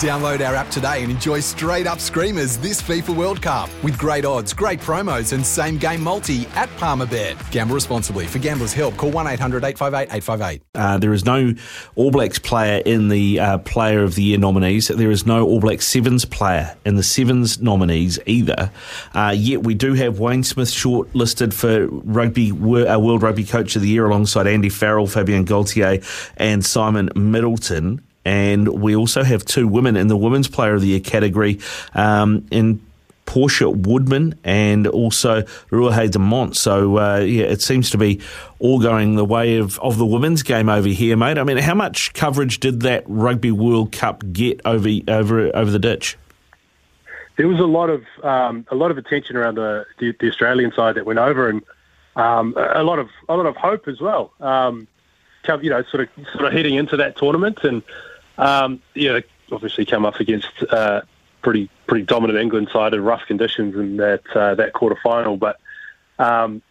Download our app today and enjoy straight up screamers this FIFA World Cup with great odds, great promos, and same game multi at Palmerbet. Gamble responsibly. For gamblers' help, call 1 800 858 858. Uh, there is no All Blacks player in the uh, Player of the Year nominees. There is no All Black Sevens player in the Sevens nominees either. Uh, yet we do have Wayne Smith shortlisted for Rugby uh, World Rugby Coach of the Year alongside Andy Farrell, Fabien Galthié, and Simon Middleton. And we also have two women in the Women's Player of the Year category um, in Portia Woodman and also Ruahei Demant. So, uh, yeah, it seems to be all going the way of, of the women's game over here, mate. I mean, how much coverage did that Rugby World Cup get over over over the ditch? There was a lot of um, a lot of attention around the, the, the Australian side that went over, and um, a lot of a lot of hope as well. Um, you know, sort of sort of heading into that tournament, and um, yeah, obviously come up against uh, pretty pretty dominant England side in rough conditions in that uh, that quarter final. But um,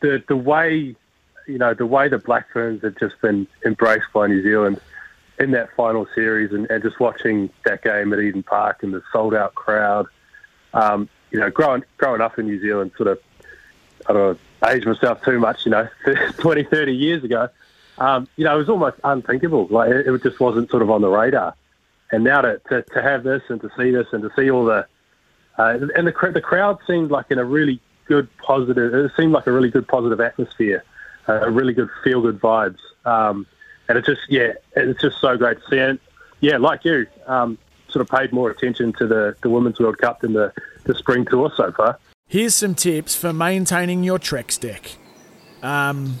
the the way you know the way the Black Ferns have just been embraced by New Zealand in that final series, and, and just watching that game at Eden Park and the sold out crowd. Um, you know, growing growing up in New Zealand, sort of I don't know, age myself too much. You know, 20, 30 years ago um, you know, it was almost unthinkable. Like it, it, just wasn't sort of on the radar. And now to, to, to have this and to see this and to see all the uh, and the the crowd seemed like in a really good positive. It seemed like a really good positive atmosphere, uh, a really good feel good vibes. Um, and it just yeah, it's just so great to see. And yeah, like you, um, sort of paid more attention to the the Women's World Cup than the the spring tour so far. Here's some tips for maintaining your Trex deck. Um,